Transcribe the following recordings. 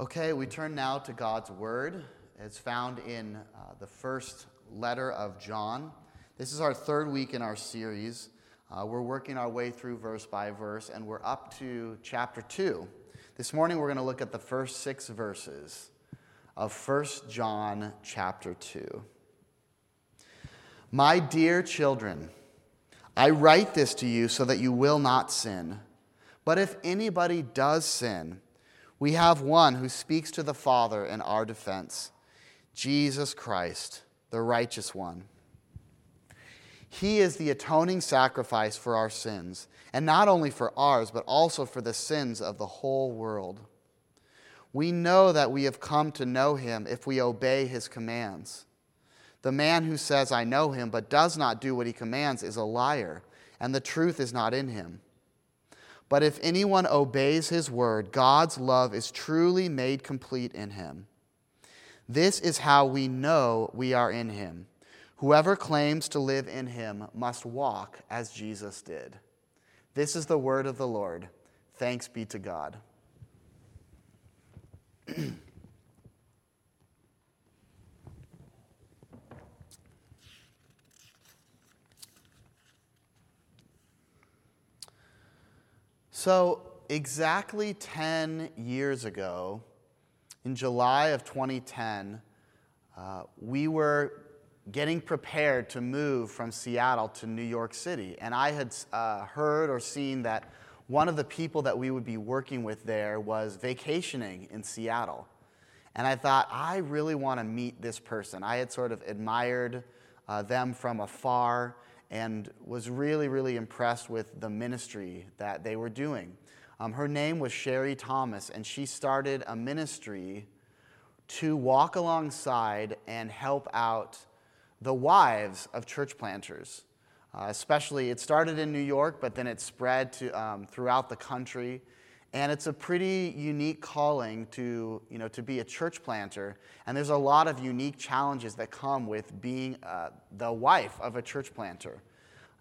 Okay, we turn now to God's Word. It's found in uh, the first letter of John. This is our third week in our series. Uh, we're working our way through verse by verse, and we're up to chapter 2. This morning, we're going to look at the first six verses of 1 John chapter 2. My dear children, I write this to you so that you will not sin. But if anybody does sin, we have one who speaks to the Father in our defense Jesus Christ, the righteous one. He is the atoning sacrifice for our sins, and not only for ours, but also for the sins of the whole world. We know that we have come to know him if we obey his commands. The man who says, I know him, but does not do what he commands, is a liar, and the truth is not in him. But if anyone obeys his word, God's love is truly made complete in him. This is how we know we are in him. Whoever claims to live in him must walk as Jesus did. This is the word of the Lord. Thanks be to God. So, exactly 10 years ago, in July of 2010, uh, we were getting prepared to move from Seattle to New York City. And I had uh, heard or seen that one of the people that we would be working with there was vacationing in Seattle. And I thought, I really want to meet this person. I had sort of admired uh, them from afar and was really, really impressed with the ministry that they were doing. Um, her name was Sherry Thomas, and she started a ministry to walk alongside and help out the wives of church planters. Uh, especially, it started in New York, but then it spread to, um, throughout the country. And it's a pretty unique calling to, you know, to be a church planter. And there's a lot of unique challenges that come with being uh, the wife of a church planter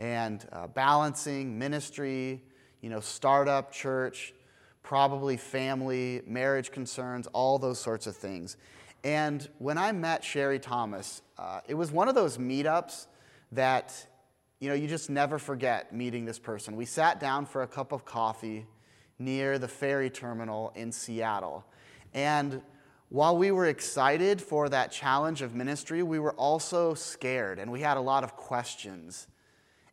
and uh, balancing ministry, you know, startup church, probably family, marriage concerns, all those sorts of things. And when I met Sherry Thomas, uh, it was one of those meetups that, you know, you just never forget meeting this person. We sat down for a cup of coffee near the ferry terminal in Seattle. And while we were excited for that challenge of ministry, we were also scared and we had a lot of questions.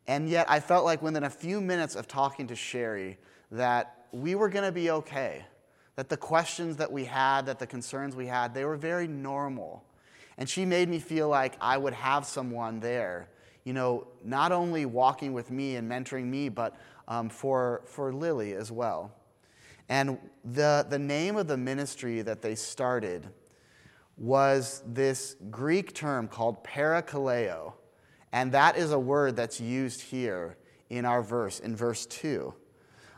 And yet, I felt like within a few minutes of talking to Sherry that we were going to be okay. That the questions that we had, that the concerns we had, they were very normal. And she made me feel like I would have someone there, you know, not only walking with me and mentoring me, but um, for, for Lily as well. And the, the name of the ministry that they started was this Greek term called parakaleo. And that is a word that's used here in our verse, in verse 2.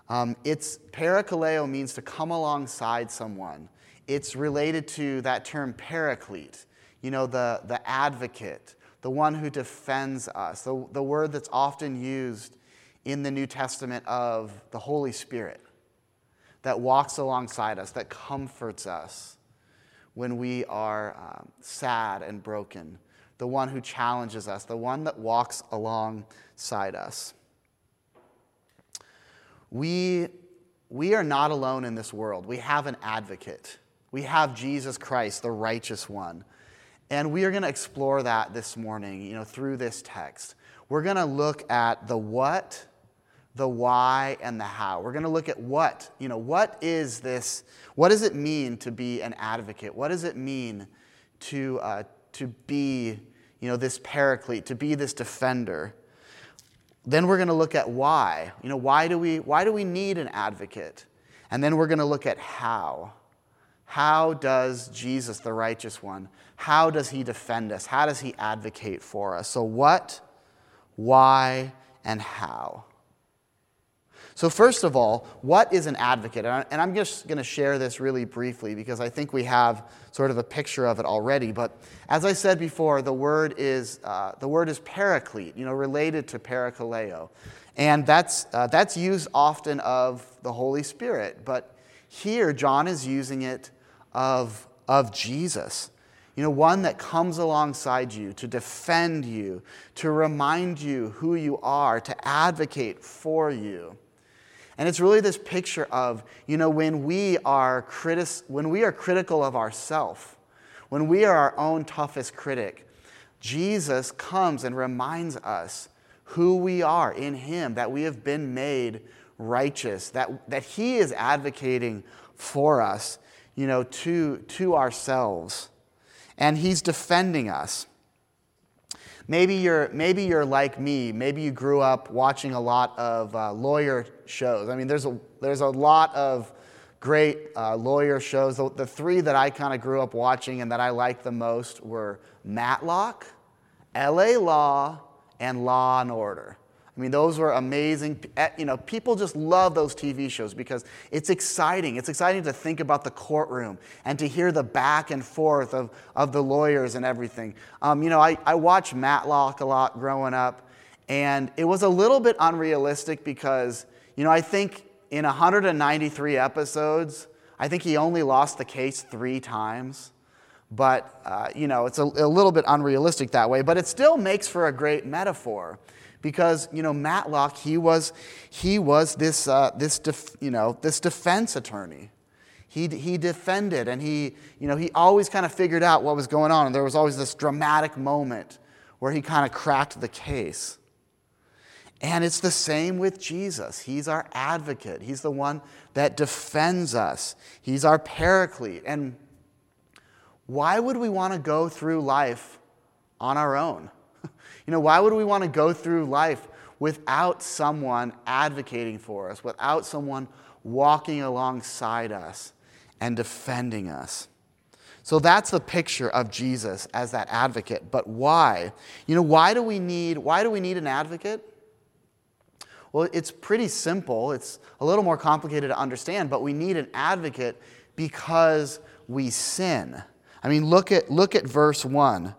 Um, it's parakaleo means to come alongside someone. It's related to that term paraclete, you know, the, the advocate, the one who defends us, the, the word that's often used in the New Testament of the Holy Spirit that walks alongside us, that comforts us when we are um, sad and broken, the one who challenges us, the one that walks alongside us. We, we are not alone in this world. We have an advocate. We have Jesus Christ, the righteous one. And we are going to explore that this morning, you know, through this text. We're going to look at the what, the why, and the how. We're going to look at what, you know, what is this? What does it mean to be an advocate? What does it mean to, uh, to be you know, this paraclete, to be this defender. Then we're going to look at why. You know, why do we, why do we need an advocate? And then we're going to look at how. How does Jesus, the righteous one, how does he defend us? How does he advocate for us? So, what, why, and how? So, first of all, what is an advocate? And I'm just going to share this really briefly because I think we have sort of a picture of it already. But as I said before, the word is, uh, the word is paraclete, you know, related to parakaleo. And that's, uh, that's used often of the Holy Spirit. But here, John is using it of, of Jesus. You know, one that comes alongside you to defend you, to remind you who you are, to advocate for you. And it's really this picture of, you know, when we are, critis- when we are critical of ourselves, when we are our own toughest critic, Jesus comes and reminds us who we are in Him, that we have been made righteous, that, that He is advocating for us, you know, to, to ourselves. And He's defending us. Maybe you're, maybe you're like me. Maybe you grew up watching a lot of uh, lawyer shows. I mean, there's a, there's a lot of great uh, lawyer shows. The, the three that I kind of grew up watching and that I liked the most were Matlock, LA Law, and Law and Order. I mean, those were amazing. Eh, you know, people just love those TV shows because it's exciting. It's exciting to think about the courtroom and to hear the back and forth of, of the lawyers and everything. Um, you know, I, I watched Matlock a lot growing up, and it was a little bit unrealistic because, you know, I think in 193 episodes, I think he only lost the case three times. But, uh, you know, it's a, a little bit unrealistic that way, but it still makes for a great metaphor because you know Matlock he was he was this uh, this def, you know this defense attorney. He, he defended and he you know he always kind of figured out what was going on and there was always this dramatic moment where he kind of cracked the case. And it's the same with Jesus. He's our advocate. He's the one that defends us. He's our paraclete. And why would we want to go through life on our own? You know, why would we want to go through life without someone advocating for us, without someone walking alongside us and defending us? So that's the picture of Jesus as that advocate. But why? You know, why do we need why do we need an advocate? Well, it's pretty simple. It's a little more complicated to understand, but we need an advocate because we sin. I mean, look at look at verse 1.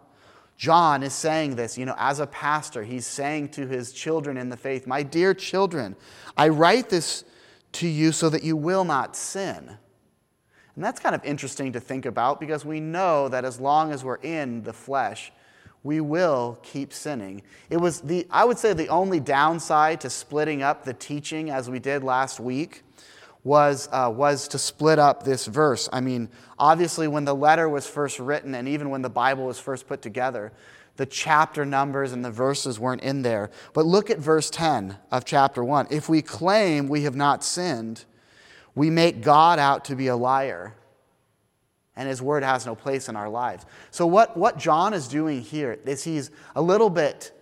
John is saying this, you know, as a pastor, he's saying to his children in the faith, My dear children, I write this to you so that you will not sin. And that's kind of interesting to think about because we know that as long as we're in the flesh, we will keep sinning. It was the, I would say, the only downside to splitting up the teaching as we did last week was, uh, was to split up this verse. I mean, obviously, when the letter was first written and even when the Bible was first put together, the chapter numbers and the verses weren't in there. But look at verse 10 of chapter 1. If we claim we have not sinned, we make God out to be a liar, and his word has no place in our lives. So, what, what John is doing here is he's a little bit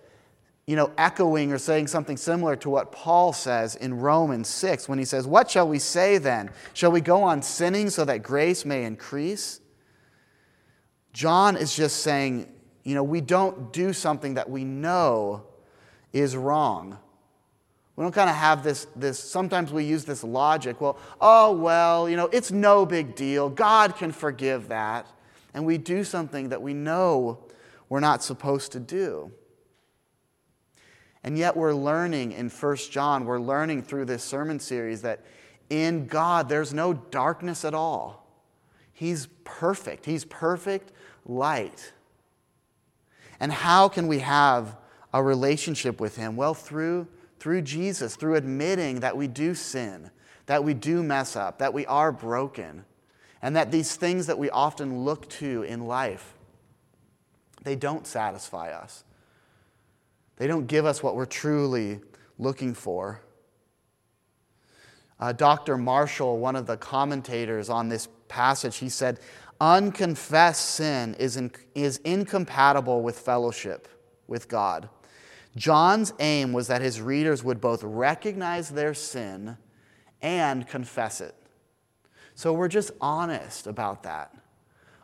you know, echoing or saying something similar to what Paul says in Romans 6 when he says, What shall we say then? Shall we go on sinning so that grace may increase? John is just saying, you know, we don't do something that we know is wrong. We don't kind of have this, this, sometimes we use this logic, well, oh, well, you know, it's no big deal. God can forgive that. And we do something that we know we're not supposed to do. And yet we're learning in 1 John, we're learning through this sermon series that in God there's no darkness at all. He's perfect. He's perfect light. And how can we have a relationship with him? Well, through through Jesus, through admitting that we do sin, that we do mess up, that we are broken, and that these things that we often look to in life, they don't satisfy us. They don't give us what we're truly looking for. Uh, Dr. Marshall, one of the commentators on this passage, he said, Unconfessed sin is, in, is incompatible with fellowship with God. John's aim was that his readers would both recognize their sin and confess it. So we're just honest about that.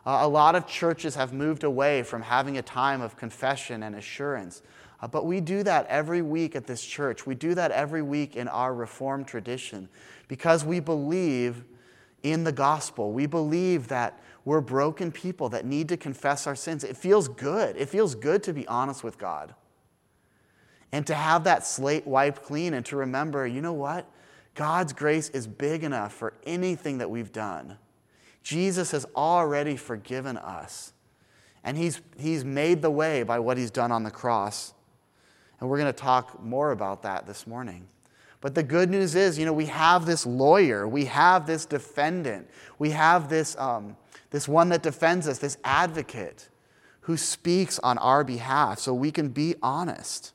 Uh, a lot of churches have moved away from having a time of confession and assurance uh, but we do that every week at this church. We do that every week in our Reformed tradition because we believe in the gospel. We believe that we're broken people that need to confess our sins. It feels good. It feels good to be honest with God and to have that slate wiped clean and to remember, you know what? God's grace is big enough for anything that we've done. Jesus has already forgiven us. And he's, he's made the way by what he's done on the cross. And we're going to talk more about that this morning. But the good news is, you know, we have this lawyer, we have this defendant, we have this, um, this one that defends us, this advocate who speaks on our behalf so we can be honest.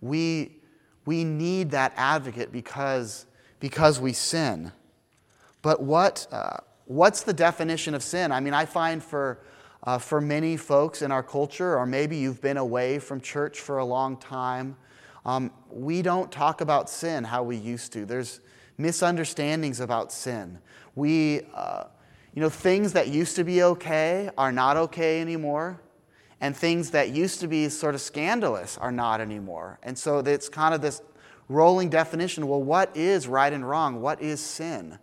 We, we need that advocate because, because we sin. But what, uh, what's the definition of sin? I mean, I find for, uh, for many folks in our culture, or maybe you've been away from church for a long time, um, we don't talk about sin how we used to. There's misunderstandings about sin. We, uh, you know, things that used to be okay are not okay anymore, and things that used to be sort of scandalous are not anymore. And so it's kind of this rolling definition well, what is right and wrong? What is sin?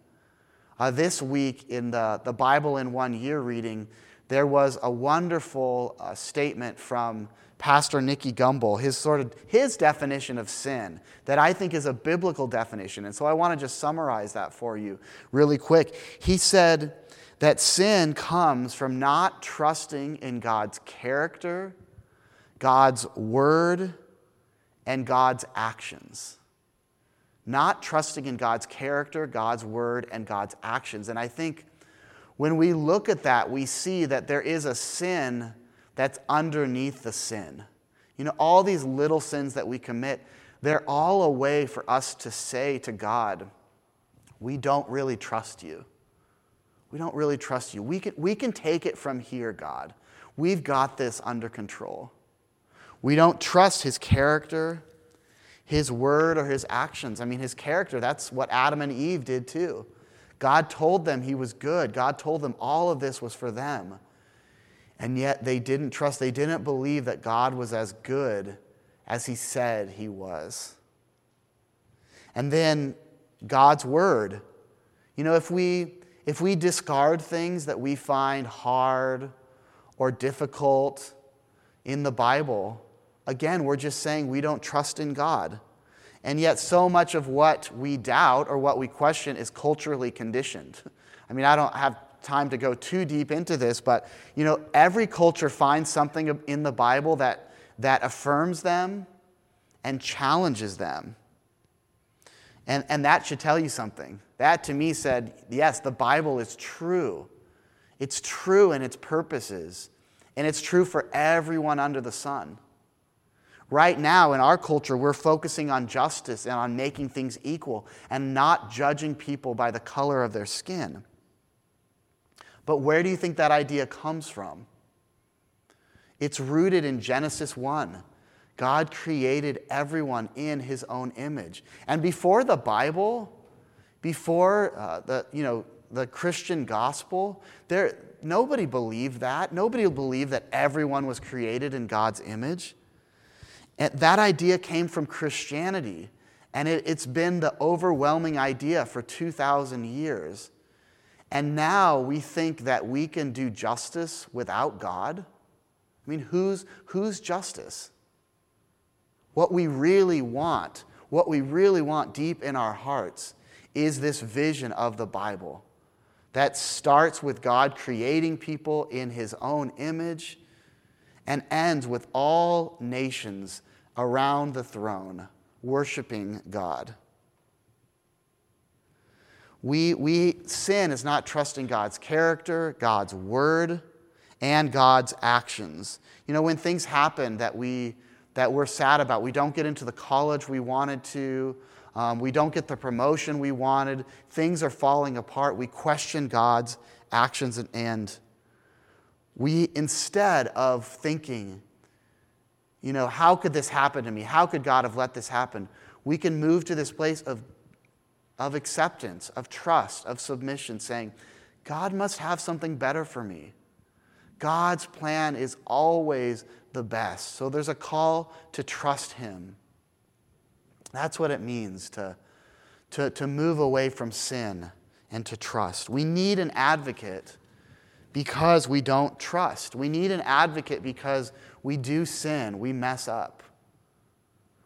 Uh, this week in the, the Bible in One Year reading, there was a wonderful uh, statement from Pastor Nicky Gumbel, his sort of his definition of sin that I think is a biblical definition. And so I want to just summarize that for you really quick. He said that sin comes from not trusting in God's character, God's word, and God's actions. Not trusting in God's character, God's word, and God's actions. And I think when we look at that, we see that there is a sin that's underneath the sin. You know, all these little sins that we commit, they're all a way for us to say to God, we don't really trust you. We don't really trust you. We can, we can take it from here, God. We've got this under control. We don't trust his character, his word, or his actions. I mean, his character, that's what Adam and Eve did too. God told them he was good, God told them all of this was for them. And yet they didn't trust, they didn't believe that God was as good as he said he was. And then God's word. You know, if we if we discard things that we find hard or difficult in the Bible, again, we're just saying we don't trust in God. And yet, so much of what we doubt or what we question is culturally conditioned. I mean, I don't have time to go too deep into this, but you know, every culture finds something in the Bible that, that affirms them and challenges them. And, and that should tell you something. That to me said, yes, the Bible is true. It's true in its purposes, and it's true for everyone under the sun. Right now, in our culture, we're focusing on justice and on making things equal and not judging people by the color of their skin. But where do you think that idea comes from? It's rooted in Genesis 1. God created everyone in his own image. And before the Bible, before uh, the, you know, the Christian gospel, there, nobody believed that. Nobody believed that everyone was created in God's image. And that idea came from Christianity. And it, it's been the overwhelming idea for 2,000 years. And now we think that we can do justice without God. I mean, whose, whose justice? What we really want, what we really want deep in our hearts, is this vision of the Bible that starts with God creating people in his own image and ends with all nations around the throne worshiping God. We, we sin is not trusting God's character, God's word, and God's actions. You know, when things happen that we that we're sad about, we don't get into the college we wanted to, um, we don't get the promotion we wanted, things are falling apart. We question God's actions and, and we instead of thinking, you know, how could this happen to me? How could God have let this happen? We can move to this place of of acceptance, of trust, of submission, saying, God must have something better for me. God's plan is always the best. So there's a call to trust Him. That's what it means to, to, to move away from sin and to trust. We need an advocate because we don't trust. We need an advocate because we do sin, we mess up.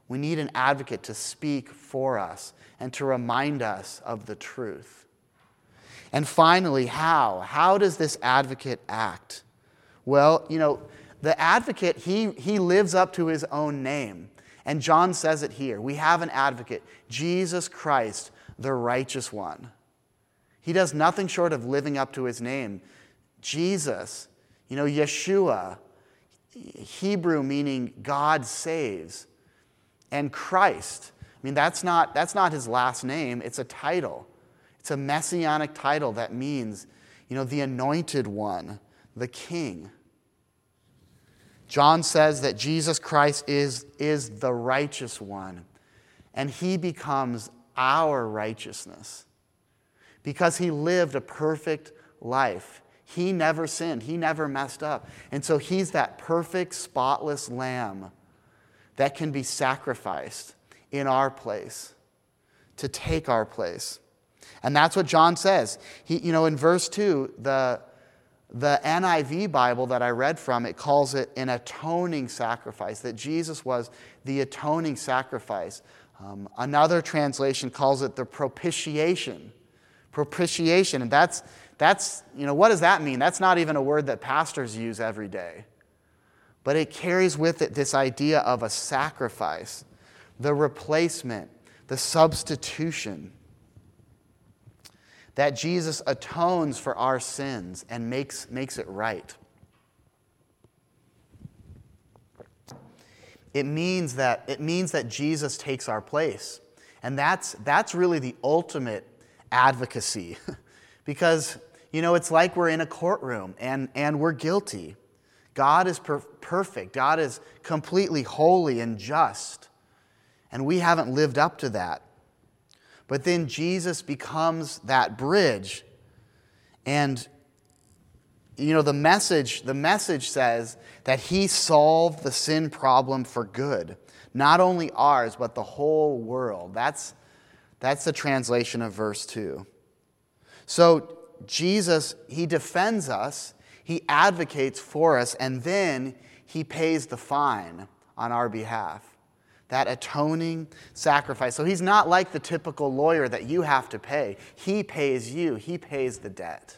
We need an advocate to speak for us and to remind us of the truth. And finally, how? How does this advocate act? Well, you know, the advocate, he, he lives up to his own name. And John says it here. We have an advocate, Jesus Christ, the righteous one. He does nothing short of living up to his name. Jesus, you know, Yeshua, Hebrew meaning God saves, and Christ. I mean, that's not, that's not his last name, it's a title. It's a messianic title that means, you know, the anointed one, the king. John says that Jesus Christ is, is the righteous one, and he becomes our righteousness because he lived a perfect life. He never sinned, he never messed up. And so he's that perfect, spotless lamb that can be sacrificed in our place to take our place. And that's what John says. He, you know, in verse 2, the, the NIV Bible that I read from, it calls it an atoning sacrifice, that Jesus was the atoning sacrifice. Um, another translation calls it the propitiation. Propitiation. And that's, that's, you know, what does that mean? That's not even a word that pastors use every day. But it carries with it this idea of a sacrifice, the replacement, the substitution. That Jesus atones for our sins and makes, makes it right. It means that, it means that Jesus takes our place. And that's, that's really the ultimate advocacy. because you know, it's like we're in a courtroom and, and we're guilty. God is per- perfect, God is completely holy and just, and we haven't lived up to that. But then Jesus becomes that bridge. And you know the message the message says that he solved the sin problem for good not only ours but the whole world that's that's the translation of verse 2 so Jesus, he defends us, he advocates for us, and then he pays the fine on our behalf. That atoning sacrifice. So he's not like the typical lawyer that you have to pay. He pays you, he pays the debt.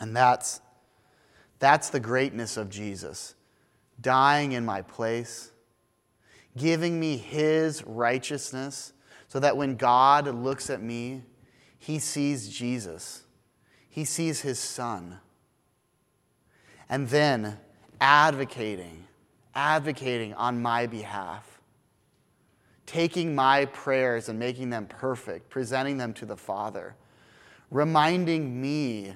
And that's, that's the greatness of Jesus dying in my place, giving me his righteousness so that when God looks at me, he sees Jesus, he sees his son. And then advocating, advocating on my behalf, taking my prayers and making them perfect, presenting them to the Father, reminding me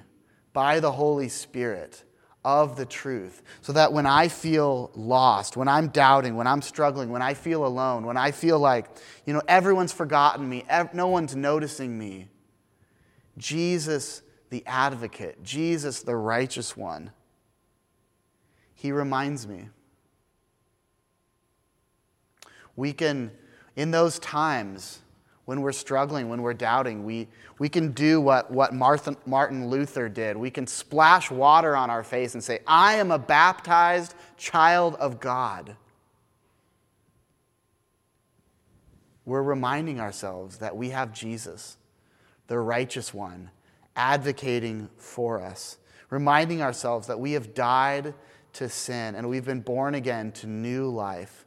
by the Holy Spirit of the truth so that when I feel lost, when I'm doubting, when I'm struggling, when I feel alone, when I feel like, you know, everyone's forgotten me, no one's noticing me, Jesus, the advocate, Jesus, the righteous one, he reminds me. We can, in those times, when we're struggling, when we're doubting, we, we can do what, what Martin, Martin Luther did. We can splash water on our face and say, I am a baptized child of God. We're reminding ourselves that we have Jesus, the righteous one, advocating for us, reminding ourselves that we have died to sin and we've been born again to new life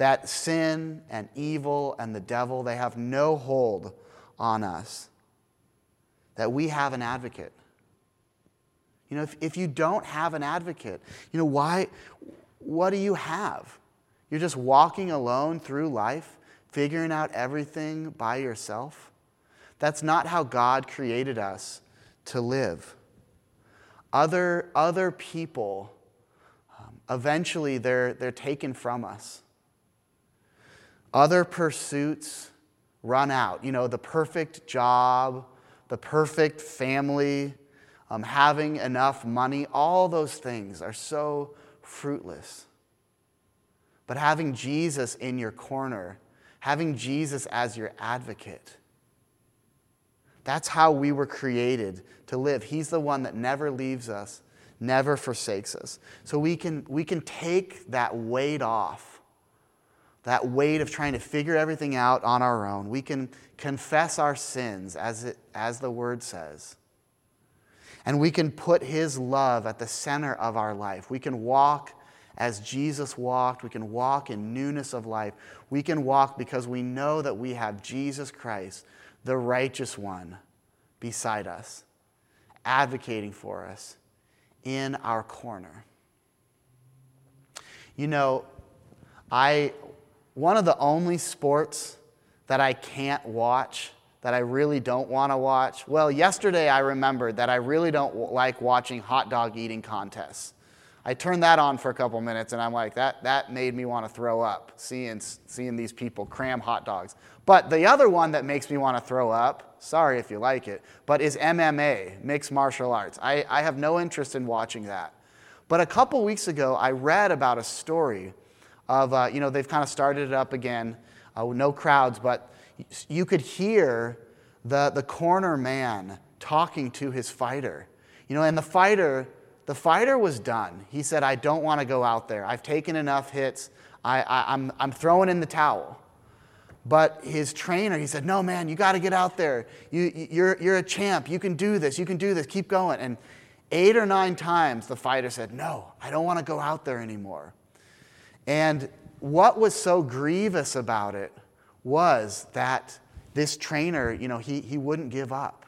that sin and evil and the devil, they have no hold on us. That we have an advocate. You know, if, if you don't have an advocate, you know, why, what do you have? You're just walking alone through life, figuring out everything by yourself? That's not how God created us to live. Other, other people, um, eventually, they're, they're taken from us. Other pursuits run out. You know, the perfect job, the perfect family, um, having enough money, all those things are so fruitless. But having Jesus in your corner, having Jesus as your advocate, that's how we were created to live. He's the one that never leaves us, never forsakes us. So we can, we can take that weight off that weight of trying to figure everything out on our own. We can confess our sins, as, it, as the word says. And we can put His love at the center of our life. We can walk as Jesus walked. We can walk in newness of life. We can walk because we know that we have Jesus Christ, the righteous one, beside us, advocating for us in our corner. You know, I one of the only sports that I can't watch, that I really don't want to watch. Well, yesterday I remembered that I really don't like watching hot dog eating contests. I turned that on for a couple minutes and I'm like, that, that made me want to throw up, seeing, seeing these people cram hot dogs. But the other one that makes me want to throw up, sorry if you like it, but is MMA, mixed martial arts. I, I have no interest in watching that. But a couple weeks ago, I read about a story of, uh, you know, they've kind of started it up again, uh, no crowds, but you could hear the, the corner man talking to his fighter. You know, and the fighter, the fighter was done. He said, I don't want to go out there. I've taken enough hits. I, I, I'm, I'm throwing in the towel. But his trainer, he said, No, man, you got to get out there. You, you're, you're a champ. You can do this. You can do this. Keep going. And eight or nine times the fighter said, No, I don't want to go out there anymore. And what was so grievous about it was that this trainer, you know, he, he wouldn't give up.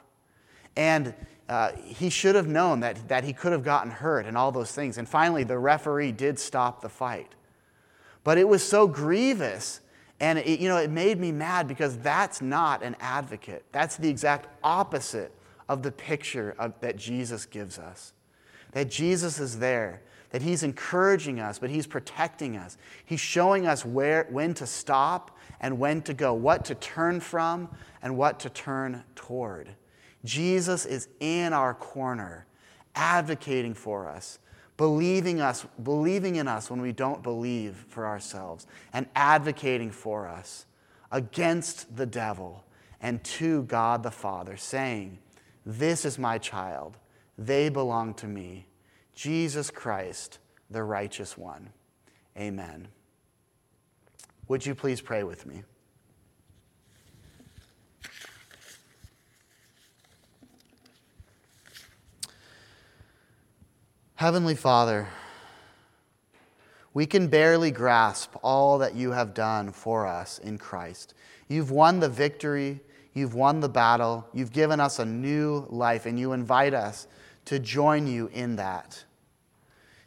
And uh, he should have known that, that he could have gotten hurt and all those things. And finally, the referee did stop the fight. But it was so grievous. And, it, you know, it made me mad because that's not an advocate. That's the exact opposite of the picture of, that Jesus gives us. That Jesus is there that He's encouraging us, but He's protecting us. He's showing us where, when to stop and when to go, what to turn from and what to turn toward. Jesus is in our corner, advocating for us, believing us, believing in us when we don't believe for ourselves, and advocating for us against the devil and to God the Father, saying, This is my child, they belong to me. Jesus Christ, the righteous one. Amen. Would you please pray with me? Heavenly Father, we can barely grasp all that you have done for us in Christ. You've won the victory, you've won the battle, you've given us a new life, and you invite us to join you in that.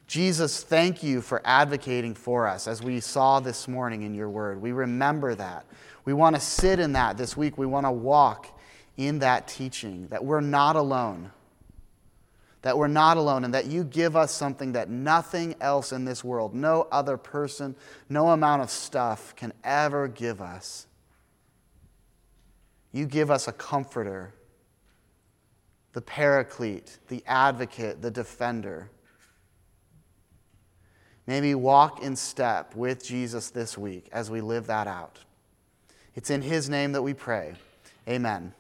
Jesus, thank you for advocating for us as we saw this morning in your word. We remember that. We want to sit in that this week. We want to walk in that teaching that we're not alone. That we're not alone, and that you give us something that nothing else in this world, no other person, no amount of stuff can ever give us. You give us a comforter the paraclete, the advocate, the defender. May we walk in step with Jesus this week as we live that out. It's in his name that we pray. Amen.